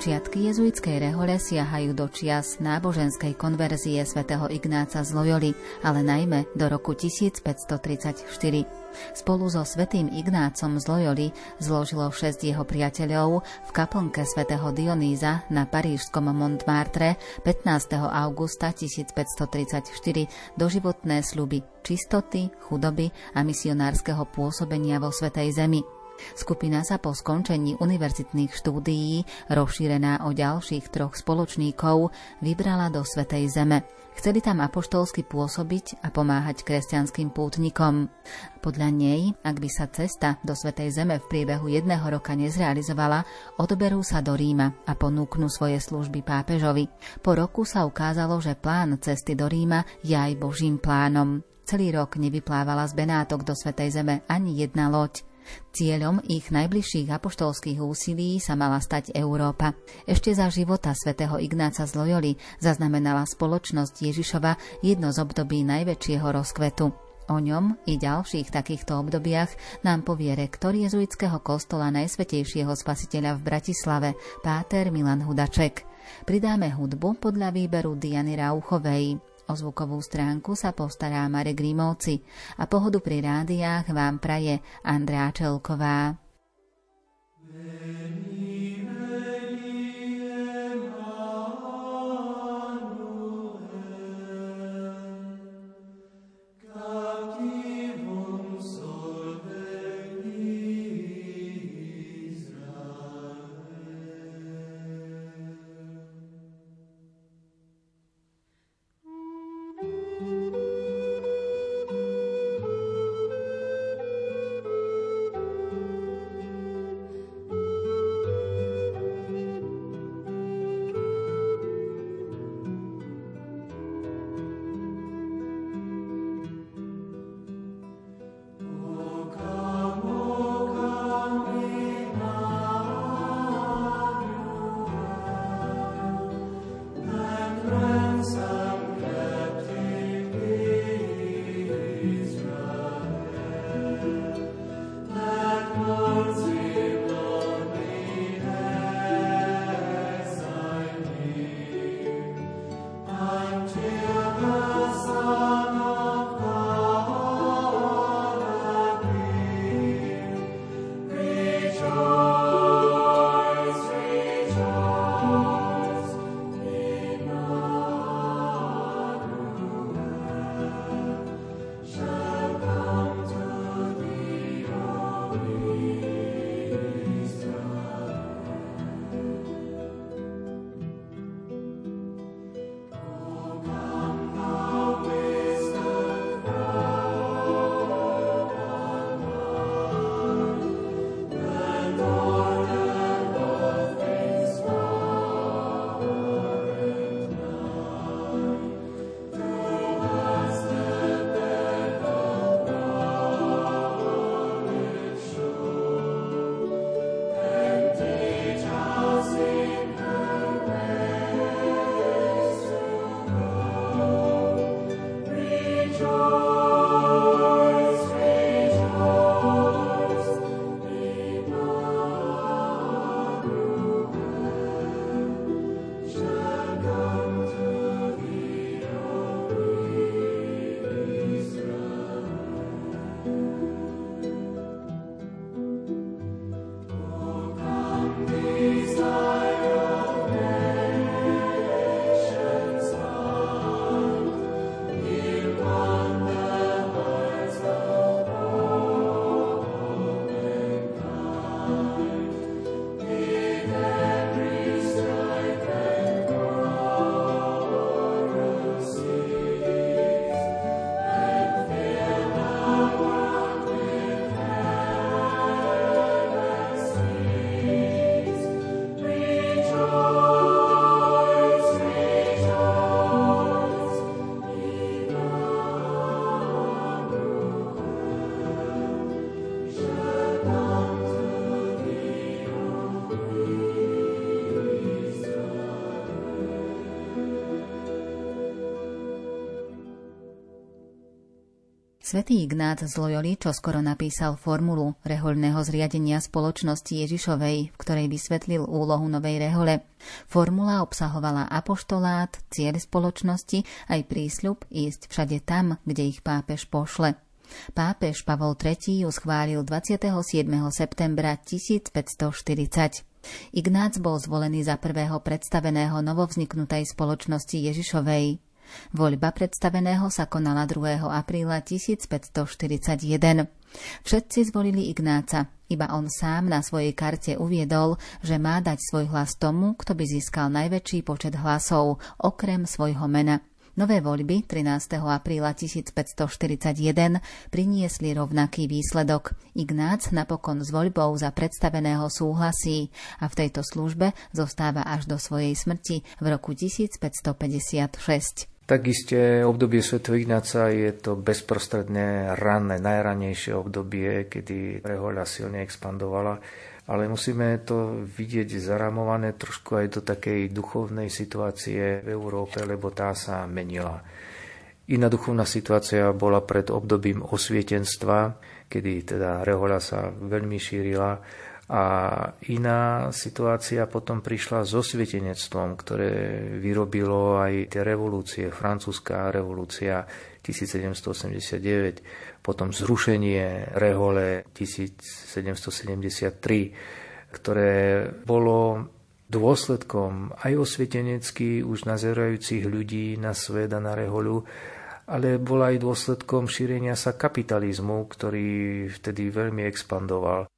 Počiatky jezuitskej rehole siahajú do čias náboženskej konverzie svätého Ignáca z Loyoli, ale najmä do roku 1534. Spolu so svätým Ignácom z Loyoli zložilo šesť jeho priateľov v kaplnke svätého Dionýza na parížskom Montmartre 15. augusta 1534 doživotné sluby čistoty, chudoby a misionárskeho pôsobenia vo Svetej Zemi. Skupina sa po skončení univerzitných štúdií, rozšírená o ďalších troch spoločníkov, vybrala do Svetej Zeme. Chceli tam apoštolsky pôsobiť a pomáhať kresťanským pútnikom. Podľa nej, ak by sa cesta do Svetej Zeme v priebehu jedného roka nezrealizovala, odberú sa do Ríma a ponúknú svoje služby pápežovi. Po roku sa ukázalo, že plán cesty do Ríma je aj Božím plánom. Celý rok nevyplávala z Benátok do Svetej Zeme ani jedna loď. Cieľom ich najbližších apoštolských úsilí sa mala stať Európa. Ešte za života svätého Ignáca z Loyoli zaznamenala spoločnosť Ježišova jedno z období najväčšieho rozkvetu. O ňom i ďalších takýchto obdobiach nám povie rektor jezuitského kostola Najsvetejšieho spasiteľa v Bratislave, páter Milan Hudaček. Pridáme hudbu podľa výberu Diany Rauchovej. O zvukovú stránku sa postará Marek Grimovci a pohodu pri rádiách vám praje Andrá Čelková. Svetý Ignác z Loyoli čo skoro napísal formulu rehoľného zriadenia spoločnosti Ježišovej, v ktorej vysvetlil úlohu novej rehole. Formula obsahovala apoštolát, cieľ spoločnosti aj prísľub ísť všade tam, kde ich pápež pošle. Pápež Pavol III ju schválil 27. septembra 1540. Ignác bol zvolený za prvého predstaveného novovzniknutej spoločnosti Ježišovej. Voľba predstaveného sa konala 2. apríla 1541. Všetci zvolili Ignáca, iba on sám na svojej karte uviedol, že má dať svoj hlas tomu, kto by získal najväčší počet hlasov, okrem svojho mena. Nové voľby 13. apríla 1541 priniesli rovnaký výsledok. Ignác napokon s voľbou za predstaveného súhlasí a v tejto službe zostáva až do svojej smrti v roku 1556. Takisto obdobie Sv. Ignáca je to bezprostredne ranné, najranejšie obdobie, kedy rehoľa silne expandovala, ale musíme to vidieť zaramované trošku aj do takej duchovnej situácie v Európe, lebo tá sa menila. Iná duchovná situácia bola pred obdobím osvietenstva, kedy teda rehoľa sa veľmi šírila a iná situácia potom prišla s osvietenectvom, ktoré vyrobilo aj tie revolúcie, francúzska revolúcia 1789, potom zrušenie rehole 1773, ktoré bolo dôsledkom aj osvietenecky už nazerajúcich ľudí na svet a na reholu, ale bola aj dôsledkom šírenia sa kapitalizmu, ktorý vtedy veľmi expandoval.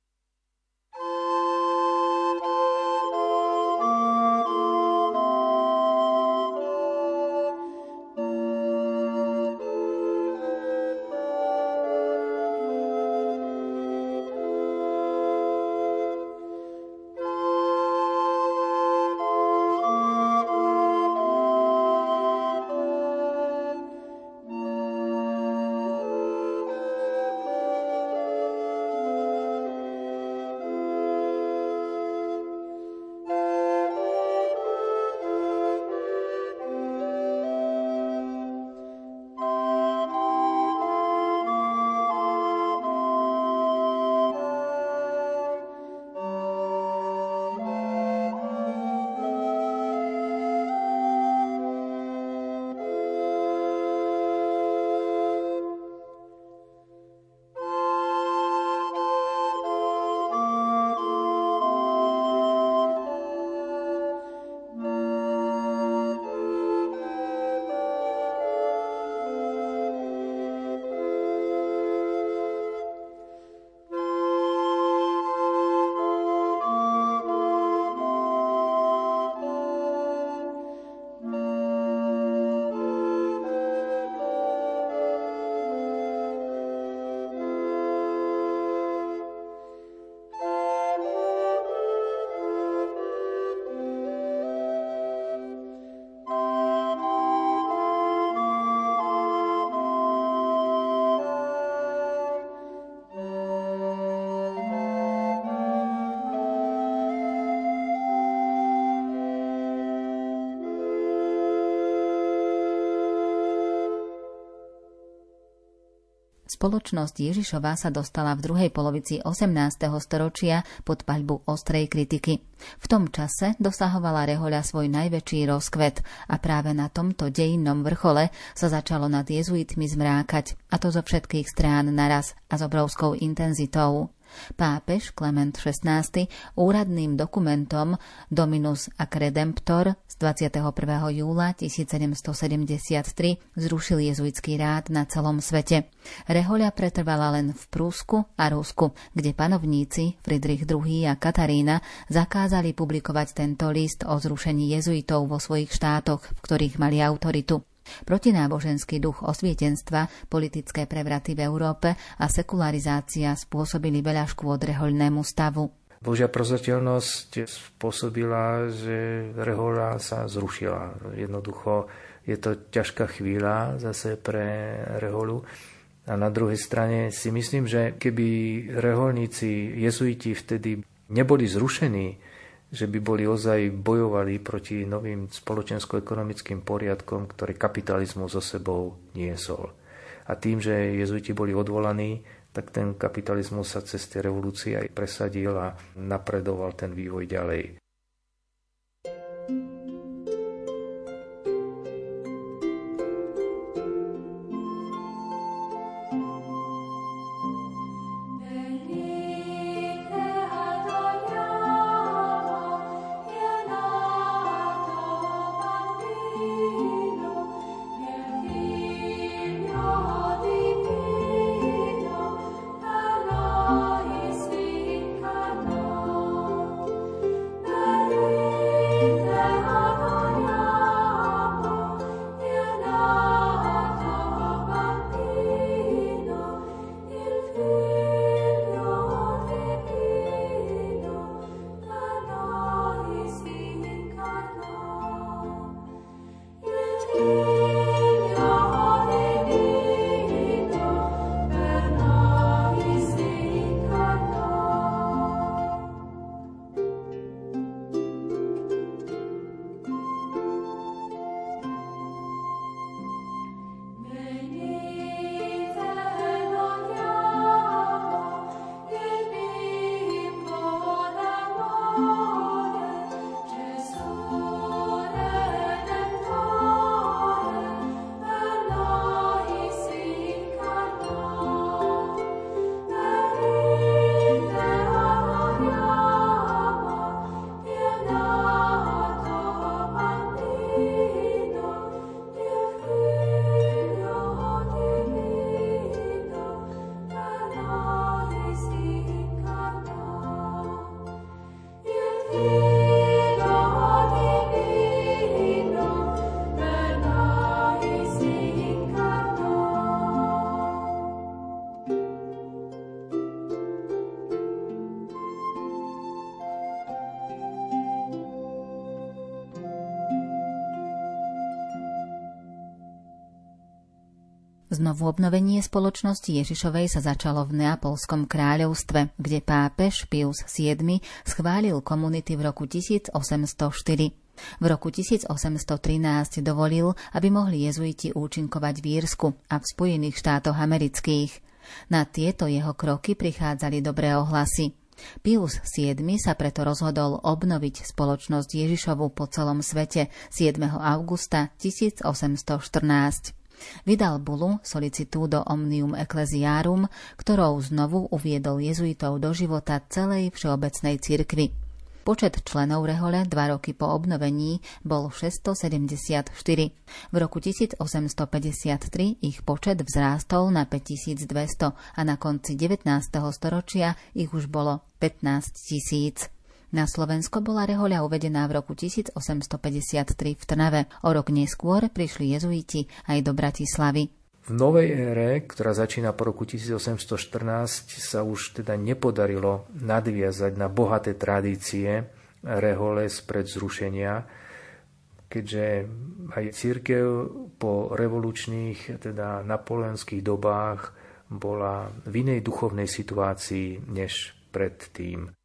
Spoločnosť Ježišova sa dostala v druhej polovici 18. storočia pod paľbu ostrej kritiky. V tom čase dosahovala rehoľa svoj najväčší rozkvet a práve na tomto dejinnom vrchole sa začalo nad jezuitmi zmrákať, a to zo všetkých strán naraz a s obrovskou intenzitou. Pápež Klement XVI úradným dokumentom Dominus ac Redemptor z 21. júla 1773 zrušil jezuitský rád na celom svete. Rehoľa pretrvala len v Prúsku a Rusku, kde panovníci Friedrich II a Katarína zakázali publikovať tento list o zrušení jezuitov vo svojich štátoch, v ktorých mali autoritu. Protináboženský duch osvietenstva, politické prevraty v Európe a sekularizácia spôsobili veľa škôd rehoľnému stavu. Božia prozreteľnosť spôsobila, že rehoľa sa zrušila. Jednoducho je to ťažká chvíľa zase pre reholu. A na druhej strane si myslím, že keby reholníci, jezuiti vtedy neboli zrušení, že by boli ozaj bojovali proti novým spoločensko-ekonomickým poriadkom, ktorý kapitalizmus so sebou niesol. A tým, že jezuiti boli odvolaní, tak ten kapitalizmus sa cez tie revolúcie aj presadil a napredoval ten vývoj ďalej. Znovu obnovenie spoločnosti Ježišovej sa začalo v Neapolskom kráľovstve, kde pápež Pius VII schválil komunity v roku 1804. V roku 1813 dovolil, aby mohli jezuiti účinkovať v Írsku a v Spojených štátoch amerických. Na tieto jeho kroky prichádzali dobré ohlasy. Pius VII sa preto rozhodol obnoviť spoločnosť Ježišovu po celom svete 7. augusta 1814. Vydal bulu Solicitudo Omnium Ecclesiarum, ktorou znovu uviedol jezuitov do života celej všeobecnej cirkvy. Počet členov rehole dva roky po obnovení bol 674. V roku 1853 ich počet vzrástol na 5200 a na konci 19. storočia ich už bolo 15 tisíc. Na Slovensko bola rehoľa uvedená v roku 1853 v Trnave. O rok neskôr prišli jezuiti aj do Bratislavy. V novej ére, ktorá začína po roku 1814, sa už teda nepodarilo nadviazať na bohaté tradície rehole spred zrušenia, keďže aj církev po revolučných, teda napoleonských dobách bola v inej duchovnej situácii než predtým.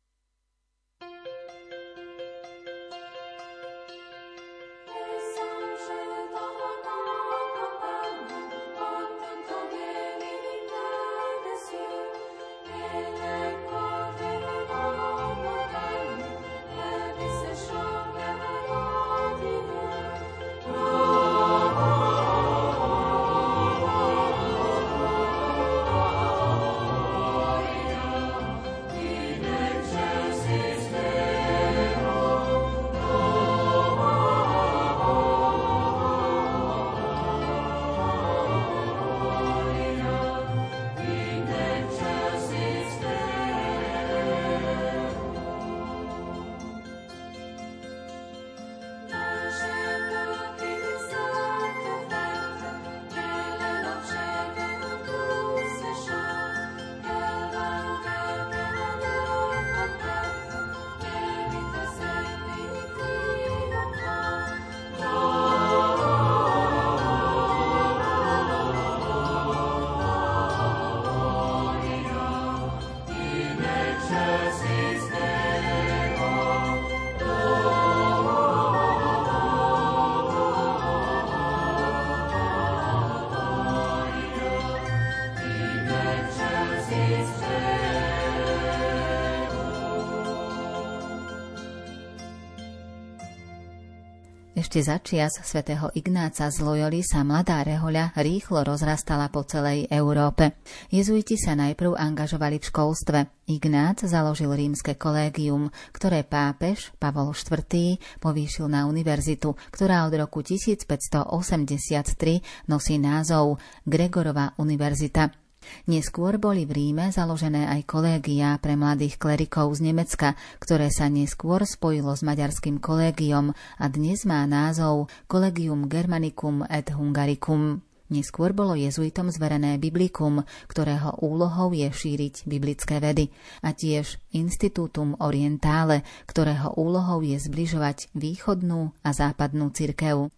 Ešte za čias svätého Ignáca z Loyoli sa mladá rehoľa rýchlo rozrastala po celej Európe. Jezuiti sa najprv angažovali v školstve. Ignác založil rímske kolégium, ktoré pápež Pavol IV. povýšil na univerzitu, ktorá od roku 1583 nosí názov Gregorova univerzita. Neskôr boli v Ríme založené aj kolégia pre mladých klerikov z Nemecka, ktoré sa neskôr spojilo s maďarským kolégiom a dnes má názov Collegium Germanicum et Hungaricum. Neskôr bolo jezuitom zverené biblikum, ktorého úlohou je šíriť biblické vedy, a tiež Institutum Orientale, ktorého úlohou je zbližovať východnú a západnú cirkev.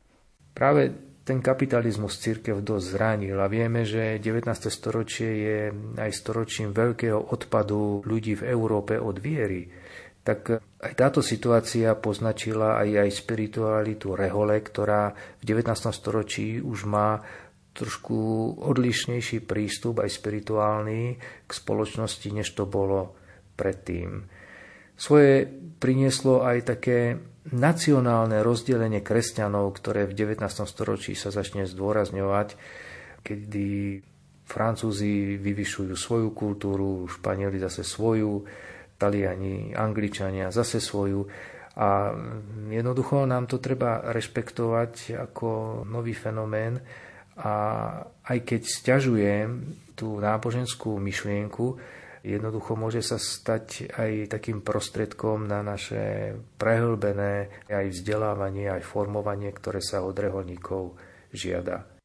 Práve ten kapitalizmus církev dosť zranil a vieme, že 19. storočie je aj storočím veľkého odpadu ľudí v Európe od viery. Tak aj táto situácia poznačila aj, aj spiritualitu Rehole, ktorá v 19. storočí už má trošku odlišnejší prístup aj spirituálny k spoločnosti, než to bolo predtým. Svoje prinieslo aj také nacionálne rozdelenie kresťanov, ktoré v 19. storočí sa začne zdôrazňovať, kedy Francúzi vyvyšujú svoju kultúru, Španieli zase svoju, Taliani, Angličania zase svoju. A jednoducho nám to treba rešpektovať ako nový fenomén. A aj keď stiažujem tú náboženskú myšlienku, jednoducho môže sa stať aj takým prostredkom na naše prehlbené aj vzdelávanie, aj formovanie, ktoré sa od reholníkov žiada.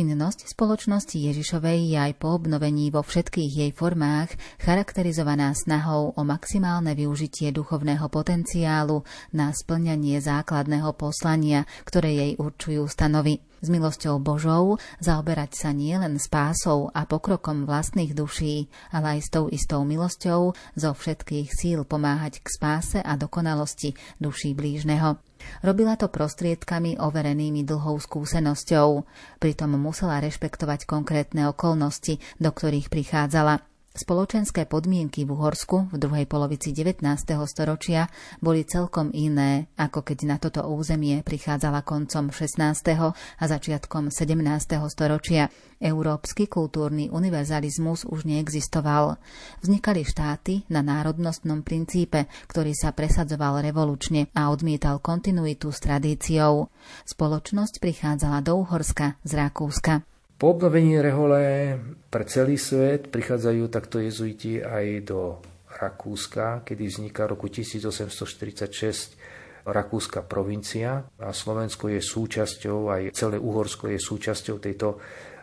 Činnosť spoločnosti Ježišovej je aj po obnovení vo všetkých jej formách charakterizovaná snahou o maximálne využitie duchovného potenciálu na splňanie základného poslania, ktoré jej určujú stanovy s milosťou Božou zaoberať sa nielen spásou a pokrokom vlastných duší, ale aj s tou istou milosťou zo všetkých síl pomáhať k spáse a dokonalosti duší blížneho. Robila to prostriedkami overenými dlhou skúsenosťou, pritom musela rešpektovať konkrétne okolnosti, do ktorých prichádzala. Spoločenské podmienky v Uhorsku v druhej polovici 19. storočia boli celkom iné, ako keď na toto územie prichádzala koncom 16. a začiatkom 17. storočia. Európsky kultúrny univerzalizmus už neexistoval. Vznikali štáty na národnostnom princípe, ktorý sa presadzoval revolučne a odmietal kontinuitu s tradíciou. Spoločnosť prichádzala do Uhorska z Rakúska. Po obnovení rehole pre celý svet prichádzajú takto jezuiti aj do Rakúska, kedy vzniká roku 1846 Rakúska provincia a Slovensko je súčasťou, aj celé Uhorsko je súčasťou tejto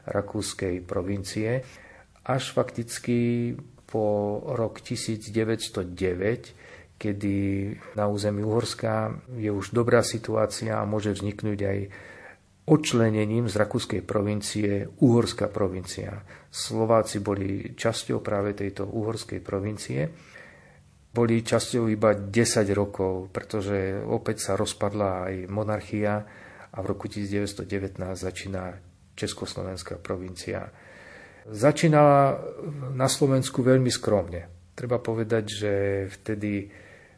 rakúskej provincie, až fakticky po rok 1909, kedy na území Uhorska je už dobrá situácia a môže vzniknúť aj odčlenením z rakúskej provincie Uhorská provincia. Slováci boli časťou práve tejto uhorskej provincie. Boli časťou iba 10 rokov, pretože opäť sa rozpadla aj monarchia a v roku 1919 začína Československá provincia. Začínala na Slovensku veľmi skromne. Treba povedať, že vtedy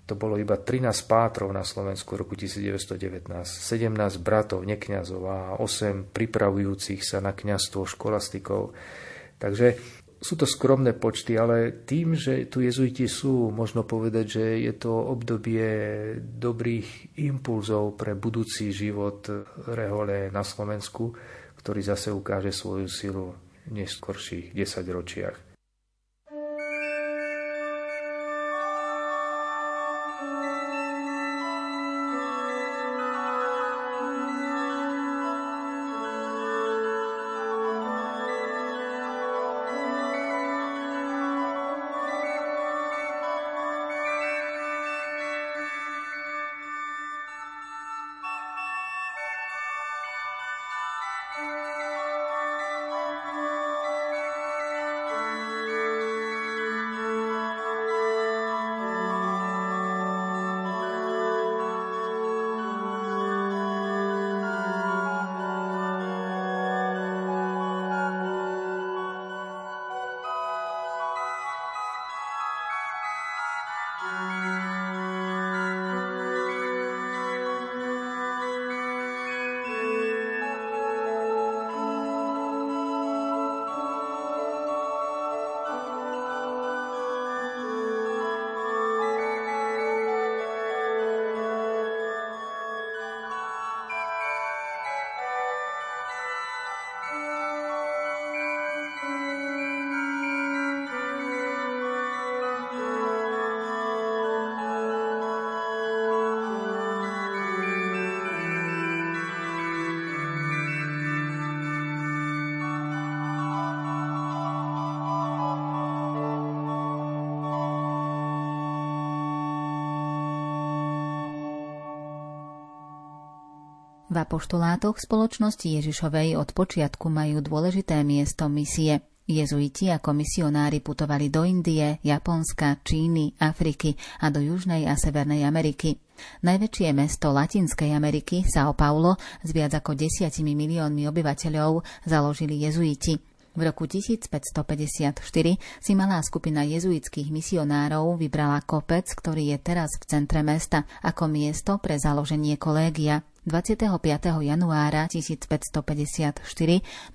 to bolo iba 13 pátrov na Slovensku v roku 1919, 17 bratov, nekňazov a 8 pripravujúcich sa na kňazstvo školastikov. Takže sú to skromné počty, ale tým, že tu jezuiti sú, možno povedať, že je to obdobie dobrých impulzov pre budúci život Rehole na Slovensku, ktorý zase ukáže svoju silu v neskorších 10 ročiach. V apoštolátoch spoločnosti Ježišovej od počiatku majú dôležité miesto misie. Jezuiti ako misionári putovali do Indie, Japonska, Číny, Afriky a do Južnej a Severnej Ameriky. Najväčšie mesto Latinskej Ameriky, São Paulo, s viac ako desiatimi miliónmi obyvateľov, založili jezuiti. V roku 1554 si malá skupina jezuitských misionárov vybrala kopec, ktorý je teraz v centre mesta, ako miesto pre založenie kolégia. 25. januára 1554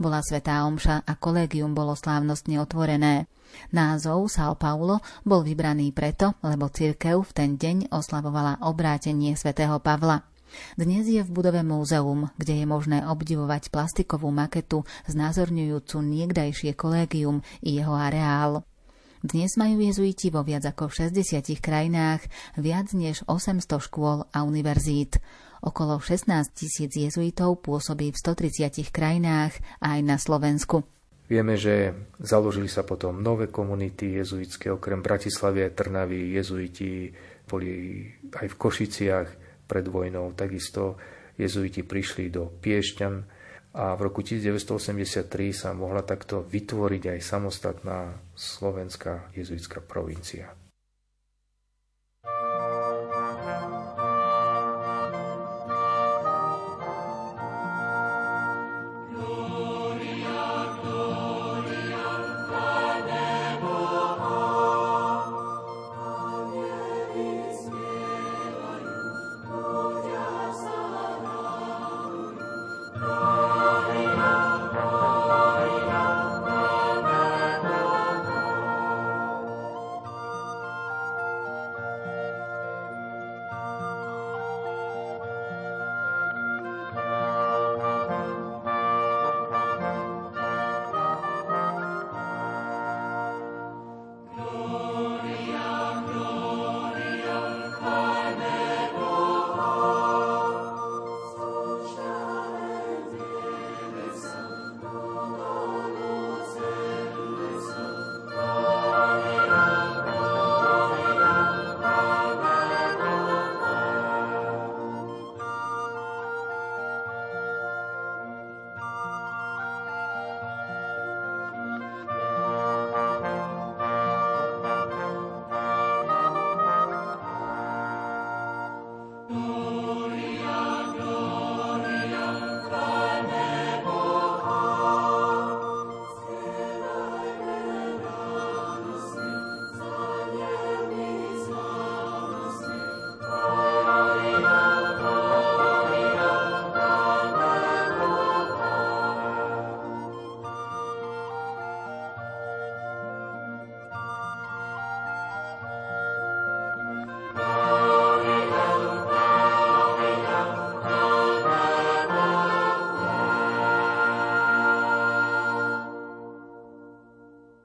bola svetá omša a kolégium bolo slávnostne otvorené. Názov São Paulo bol vybraný preto, lebo cirkev v ten deň oslavovala obrátenie svätého Pavla. Dnes je v budove múzeum, kde je možné obdivovať plastikovú maketu znázorňujúcu niekdajšie kolégium i jeho areál. Dnes majú jezuiti vo viac ako 60 krajinách viac než 800 škôl a univerzít. Okolo 16 tisíc jezuitov pôsobí v 130 krajinách aj na Slovensku. Vieme, že založili sa potom nové komunity jezuitské, okrem Bratislavy a Trnavy jezuiti boli aj v Košiciach pred vojnou. Takisto jezuiti prišli do Piešťan a v roku 1983 sa mohla takto vytvoriť aj samostatná slovenská jezuitská provincia.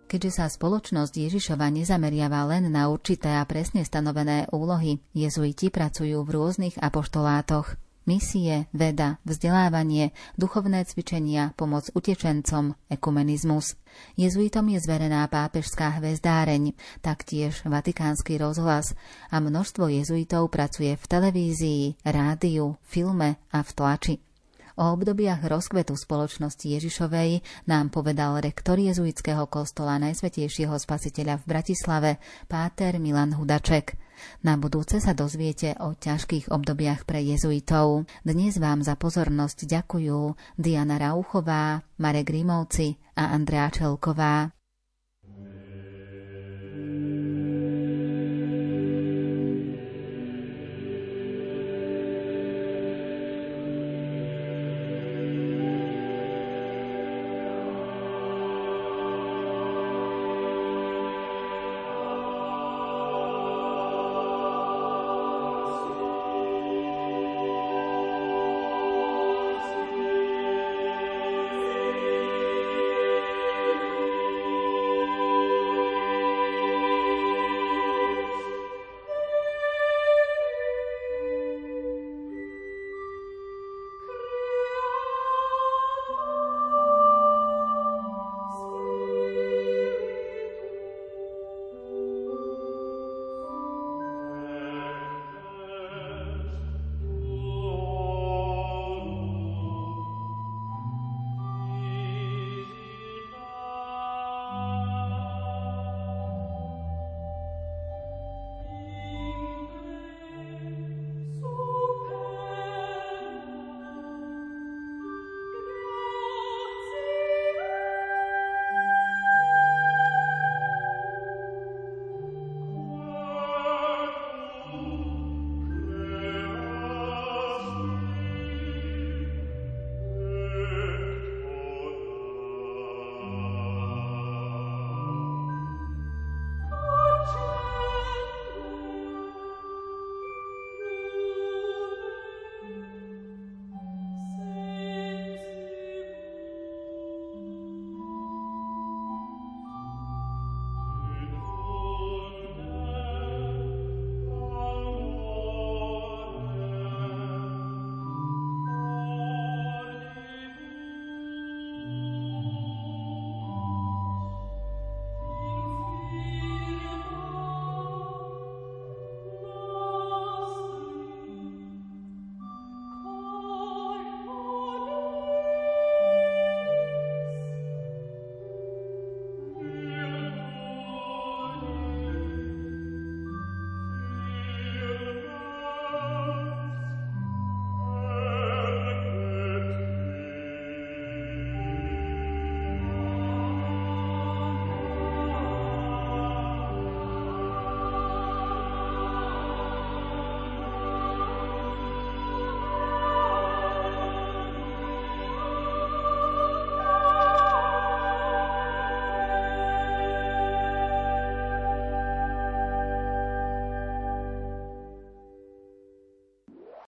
Keďže sa spoločnosť Ježišova nezameriava len na určité a presne stanovené úlohy, jezuiti pracujú v rôznych apoštolátoch misie, veda, vzdelávanie, duchovné cvičenia, pomoc utečencom, ekumenizmus. Jezuitom je zverená pápežská hvezdáreň, taktiež vatikánsky rozhlas a množstvo jezuitov pracuje v televízii, rádiu, filme a v tlači. O obdobiach rozkvetu spoločnosti Ježišovej nám povedal rektor jezuitského kostola Najsvetejšieho spasiteľa v Bratislave, páter Milan Hudaček. Na budúce sa dozviete o ťažkých obdobiach pre jezuitov. Dnes vám za pozornosť ďakujú Diana Rauchová, Marek Rímovci a Andrea Čelková.